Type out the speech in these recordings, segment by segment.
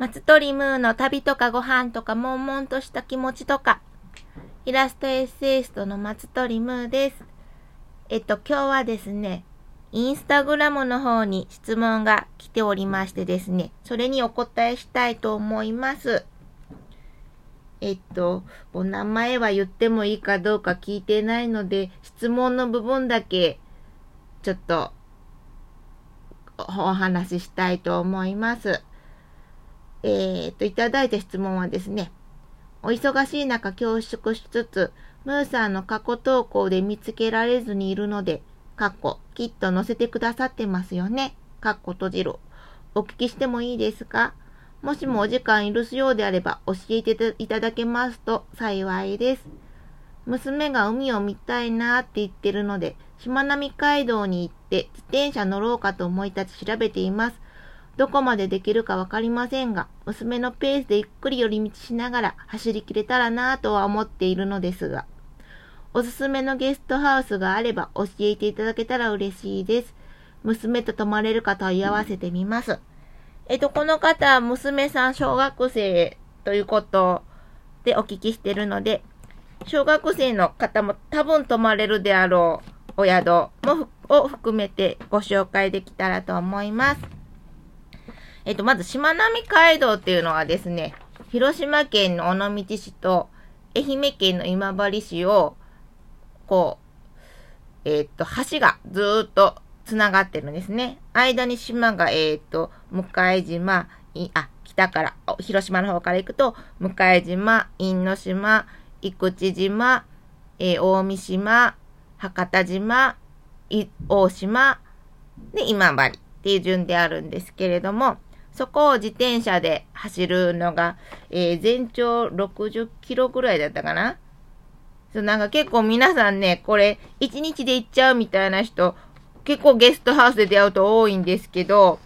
松鳥ムーの旅とかご飯とか悶々とした気持ちとか、イラストエッセイストの松鳥ムーです。えっと、今日はですね、インスタグラムの方に質問が来ておりましてですね、それにお答えしたいと思います。えっと、お名前は言ってもいいかどうか聞いてないので、質問の部分だけ、ちょっと、お話ししたいと思います。えー、っと、いただいた質問はですね、お忙しい中恐縮しつつ、ムーさんの過去投稿で見つけられずにいるので、かっこ、きっと載せてくださってますよね。かっこ閉じる。お聞きしてもいいですか？もしもお時間許すようであれば教えていただけますと幸いです。娘が海を見たいなって言ってるので、しまなみ海道に行って自転車乗ろうかと思い立ち調べています。どこまでできるかわかりませんが、娘のペースでゆっくり寄り道しながら走りきれたらなぁとは思っているのですが、おすすめのゲストハウスがあれば教えていただけたら嬉しいです。娘と泊まれるか問い合わせてみます。えっと、この方、娘さん小学生ということでお聞きしているので、小学生の方も多分泊まれるであろうお宿もを含めてご紹介できたらと思います。えっと、まず、しまなみ海道っていうのはですね、広島県の尾道市と愛媛県の今治市を、こう、えっと、橋がずっとつながってるんですね。間に島が、えっ、と、向島、い、あ、北から、広島の方から行くと、向島、因島、生口島、えー、大三島、博多島、大島、で、今治っていう順であるんですけれども、そこを自転車で走るのが、えー、全長60キロぐらいだったかなそう、なんか結構皆さんね、これ、1日で行っちゃうみたいな人、結構ゲストハウスで出会うと多いんですけど、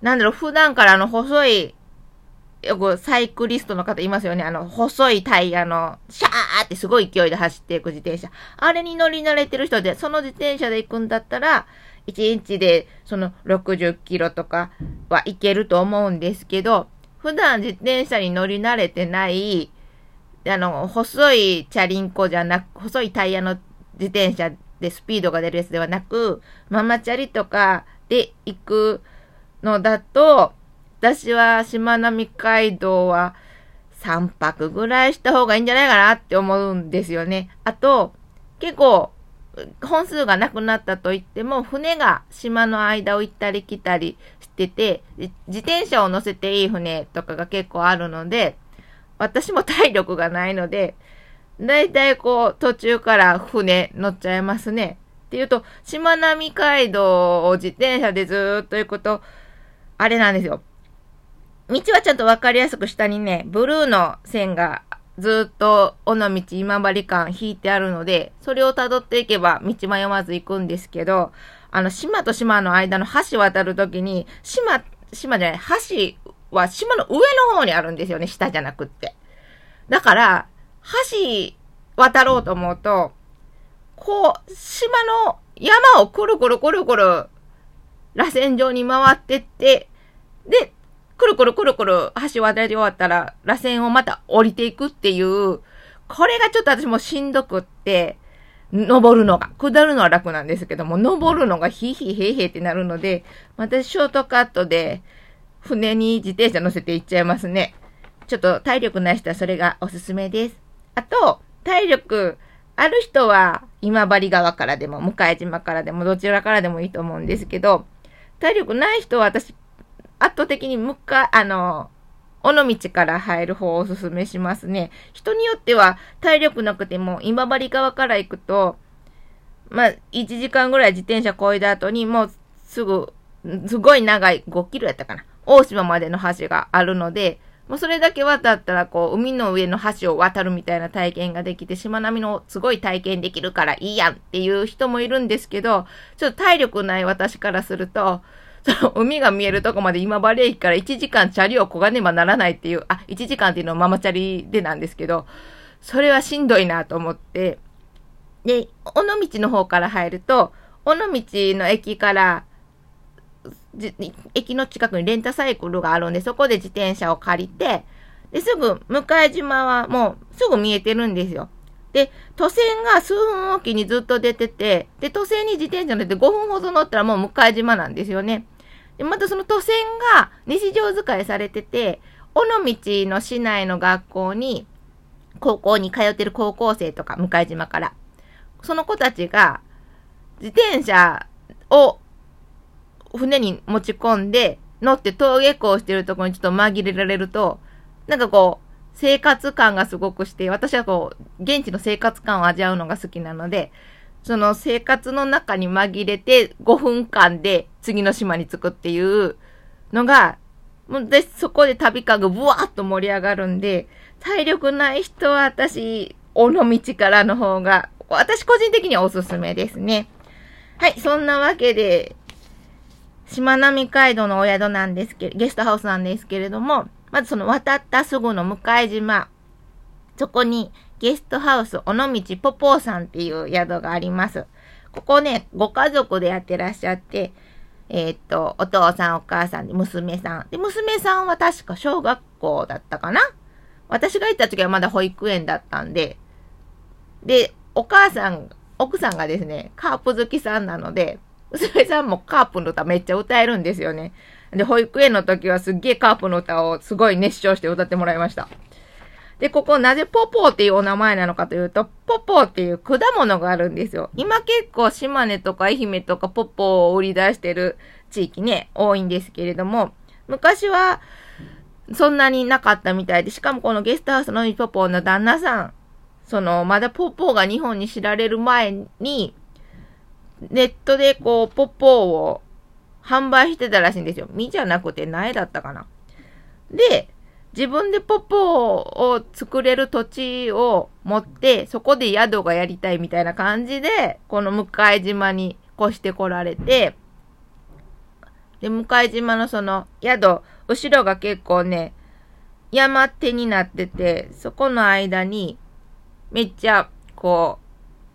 なんだろう、普段からあの細い、よくサイクリストの方いますよね。あの、細いタイヤの、シャーってすごい勢いで走っていく自転車。あれに乗り慣れてる人で、その自転車で行くんだったら、1日でその60キロとかはいけると思うんですけど、普段自転車に乗り慣れてない、あの、細いチャリンコじゃなく、細いタイヤの自転車でスピードが出るやつではなく、ママチャリとかで行くのだと、私はしまなみ海道は3泊ぐらいした方がいいんじゃないかなって思うんですよね。あと、結構、本数がなくなったと言っても、船が島の間を行ったり来たりしてて、自転車を乗せていい船とかが結構あるので、私も体力がないので、だいたいこう、途中から船乗っちゃいますね。っていうと、しまなみ海道を自転車でずーっと行くと、あれなんですよ。道はちゃんとわかりやすく下にね、ブルーの線がずっと尾道今治間引いてあるので、それを辿っていけば道迷わず行くんですけど、あの、島と島の間の橋渡るときに、島、島じゃない、橋は島の上の方にあるんですよね、下じゃなくって。だから、橋渡ろうと思うと、こう、島の山をくるくるくるくる、螺旋状に回ってって、で、くるくるくるくる橋渡り終わったら、螺旋をまた降りていくっていう、これがちょっと私もしんどくって、登るのが、下るのは楽なんですけども、登るのがヒーヒーヘーヘーってなるので、私ショートカットで、船に自転車乗せて行っちゃいますね。ちょっと体力ない人はそれがおすすめです。あと、体力ある人は今治川からでも、向島からでも、どちらからでもいいと思うんですけど、体力ない人は私、圧倒的に向か、あの、尾道から入る方をおすすめしますね。人によっては体力なくても今治川から行くと、まあ、1時間ぐらい自転車こいだ後にもうすぐ、すごい長い5キロやったかな。大島までの橋があるので、もうそれだけ渡ったら、こう、海の上の橋を渡るみたいな体験ができて、しまなみのすごい体験できるからいいやんっていう人もいるんですけど、ちょっと体力ない私からすると、海が見えるとこまで今治駅から1時間チャリをこがねばならないっていう、あ、1時間っていうのはママチャリでなんですけど、それはしんどいなと思って、で、尾道の方から入ると、尾道の駅から、駅の近くにレンタサイクルがあるんで、そこで自転車を借りて、で、すぐ、向島はもうすぐ見えてるんですよ。で、都線が数分おきにずっと出てて、で、都線に自転車乗って5分ほど乗ったらもう向島なんですよね。で、またその都線が日常使いされてて、尾道の市内の学校に、高校に通ってる高校生とか、向島から。その子たちが、自転車を船に持ち込んで、乗って登下校してるところにちょっと紛れられると、なんかこう、生活感がすごくして、私はこう、現地の生活感を味わうのが好きなので、その生活の中に紛れて5分間で次の島に着くっていうのが、もうで、そこで旅感がブワーッと盛り上がるんで、体力ない人は私、尾道からの方が、私個人的にはおすすめですね。はい、そんなわけで、しまなみ海道のお宿なんですけど、ゲストハウスなんですけれども、まずその渡ったすぐの向島、そこにゲストハウス尾道ポポーさんっていう宿があります。ここね、ご家族でやってらっしゃって、えー、っと、お父さんお母さんで娘さん。で、娘さんは確か小学校だったかな？私が行った時はまだ保育園だったんで、で、お母さん、奥さんがですね、カープ好きさんなので、娘さんもカープの歌めっちゃ歌えるんですよね。で、保育園の時はすっげえカープの歌をすごい熱唱して歌ってもらいました。で、ここなぜポポーっていうお名前なのかというと、ポポーっていう果物があるんですよ。今結構島根とか愛媛とかポポーを売り出してる地域ね、多いんですけれども、昔はそんなになかったみたいで、しかもこのゲストハウスのポポーの旦那さん、その、まだポポーが日本に知られる前に、ネットでこう、ポポーを販売してたらしいんですよ。みじゃなくて苗だったかな。で、自分でポポを作れる土地を持って、そこで宿がやりたいみたいな感じで、この向島に越してこられて、で、向島のその宿、後ろが結構ね、山手になってて、そこの間に、めっちゃ、こ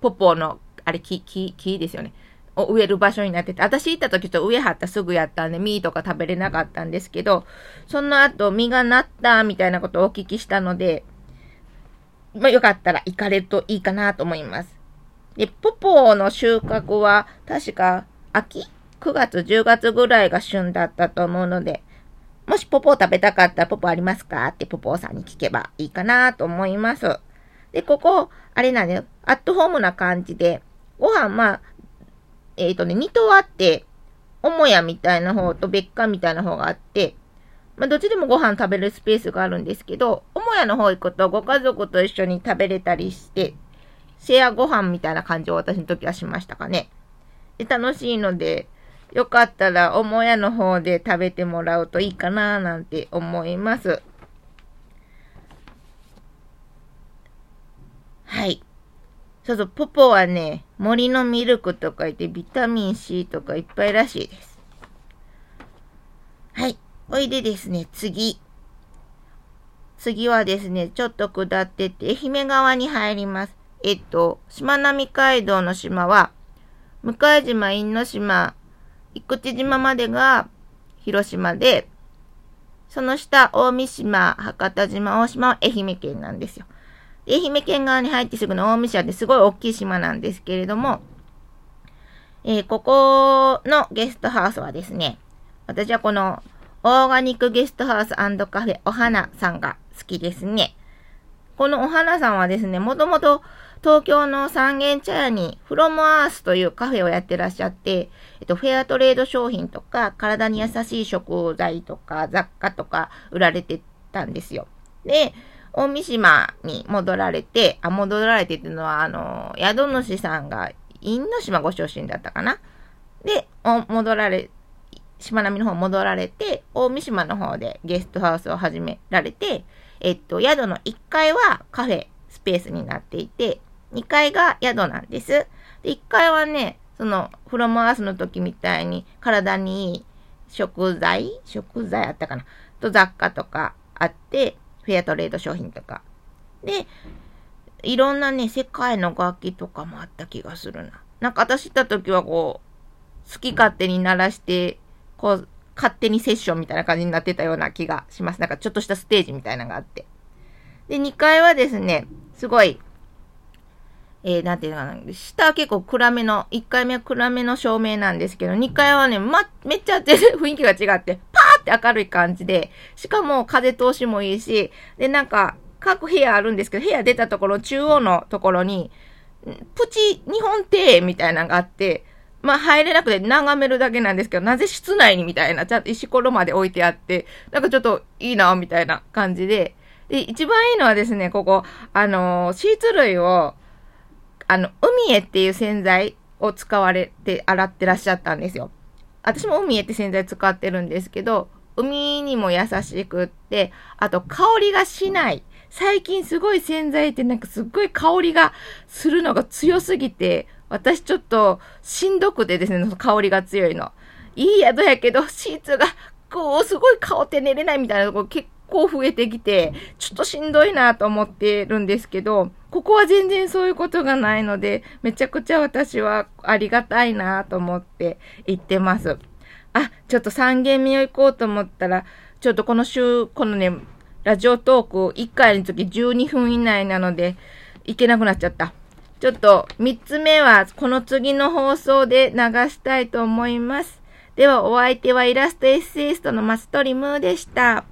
う、ポポの、あれ、木、木、木ですよね。を植える場所になってて、私行った時と植えはったすぐやったんで、実とか食べれなかったんですけど、その後、実がなったみたいなことをお聞きしたので、まあ、よかったら行かれるといいかなと思います。で、ポポーの収穫は、確か、秋 ?9 月、10月ぐらいが旬だったと思うので、もしポポ食べたかったらポポありますか？ってポポーさんに聞けばいいかなと思います。で、ここ、あれなんだよ。アットホームな感じで、ご飯、まあ、えっ、ー、とね、2頭あって、母屋みたいな方と別館みたいな方があって、まあ、どっちでもご飯食べるスペースがあるんですけど、母屋の方行くとご家族と一緒に食べれたりして、シェアご飯みたいな感じを私の時はしましたかね。で、楽しいので、よかったら母屋の方で食べてもらうといいかななんて思います。はい。そうそう、ポポはね、森のミルクとか言ってビタミン C とかいっぱいらしいです。はい。おいでですね、次。次はですね、ちょっと下ってって愛媛側に入ります。えっと、しまなみ海道の島は、向島、因島、生口島までが広島で、その下、大三島、博多島、大島は愛媛県なんですよ。愛媛県側に入ってすぐの大三島ですごい大きい島なんですけれども、えー、ここのゲストハウスはですね、私はこのオーガニックゲストハウスカフェお花さんが好きですね。このお花さんはですね、もともと東京の三軒茶屋にフロムアースというカフェをやってらっしゃって、えっと、フェアトレード商品とか、体に優しい食材とか、雑貨とか売られてたんですよ。で、大三島に戻られて、あ、戻られてっていうのは、あの、宿主さんが、因島ご出身だったかな？で、戻られ、しまなみの方戻られて、大三島の方でゲストハウスを始められて、えっと、宿の1階はカフェスペースになっていて、2階が宿なんです。で、1階はね、その、フロムアースの時みたいに体にいい食材？食材あったかな？と雑貨とかあって、フェアトレード商品とか。で、いろんなね、世界の楽器とかもあった気がするな。なんか私行った時はこう、好き勝手に鳴らしてこう、勝手にセッションみたいな感じになってたような気がします。なんかちょっとしたステージみたいなのがあって。で、2階はですね、すごい、えー、なんていうのかな、下は結構暗めの、1回目は暗めの照明なんですけど、2階はね、ま、めっちゃ全然雰囲気が違って、って明るい感じで、しかも風通しもいいし、で、なんか、各部屋あるんですけど、部屋出たところ、中央のところに、プチ日本庭園みたいなのがあって、まあ入れなくて眺めるだけなんですけど、なぜ室内にみたいな、ちゃんと石ころまで置いてあって、なんかちょっといいな、みたいな感じで。で、一番いいのはですね、ここ、あのー、シーツ類を、あの、海へっていう洗剤を使われて洗ってらっしゃったんですよ。私も海へって洗剤使ってるんですけど、海にも優しくって、あと香りがしない。最近すごい洗剤ってなんかすっごい香りがするのが強すぎて、私ちょっとしんどくてですね、香りが強いの。いい宿やけど、シーツがこう、すごい香って寝れないみたいなとこ結構増えてきて、ちょっとしんどいなと思ってるんですけど、ここは全然そういうことがないので、めちゃくちゃ私はありがたいなと思って行ってます。あ、ちょっと3軒目を行こうと思ったら、ちょっとこの週、このね、ラジオトーク1回の時12分以内なので、行けなくなっちゃった。ちょっと3つ目はこの次の放送で流したいと思います。ではお相手はイラストエッセイストのマストリムーでした。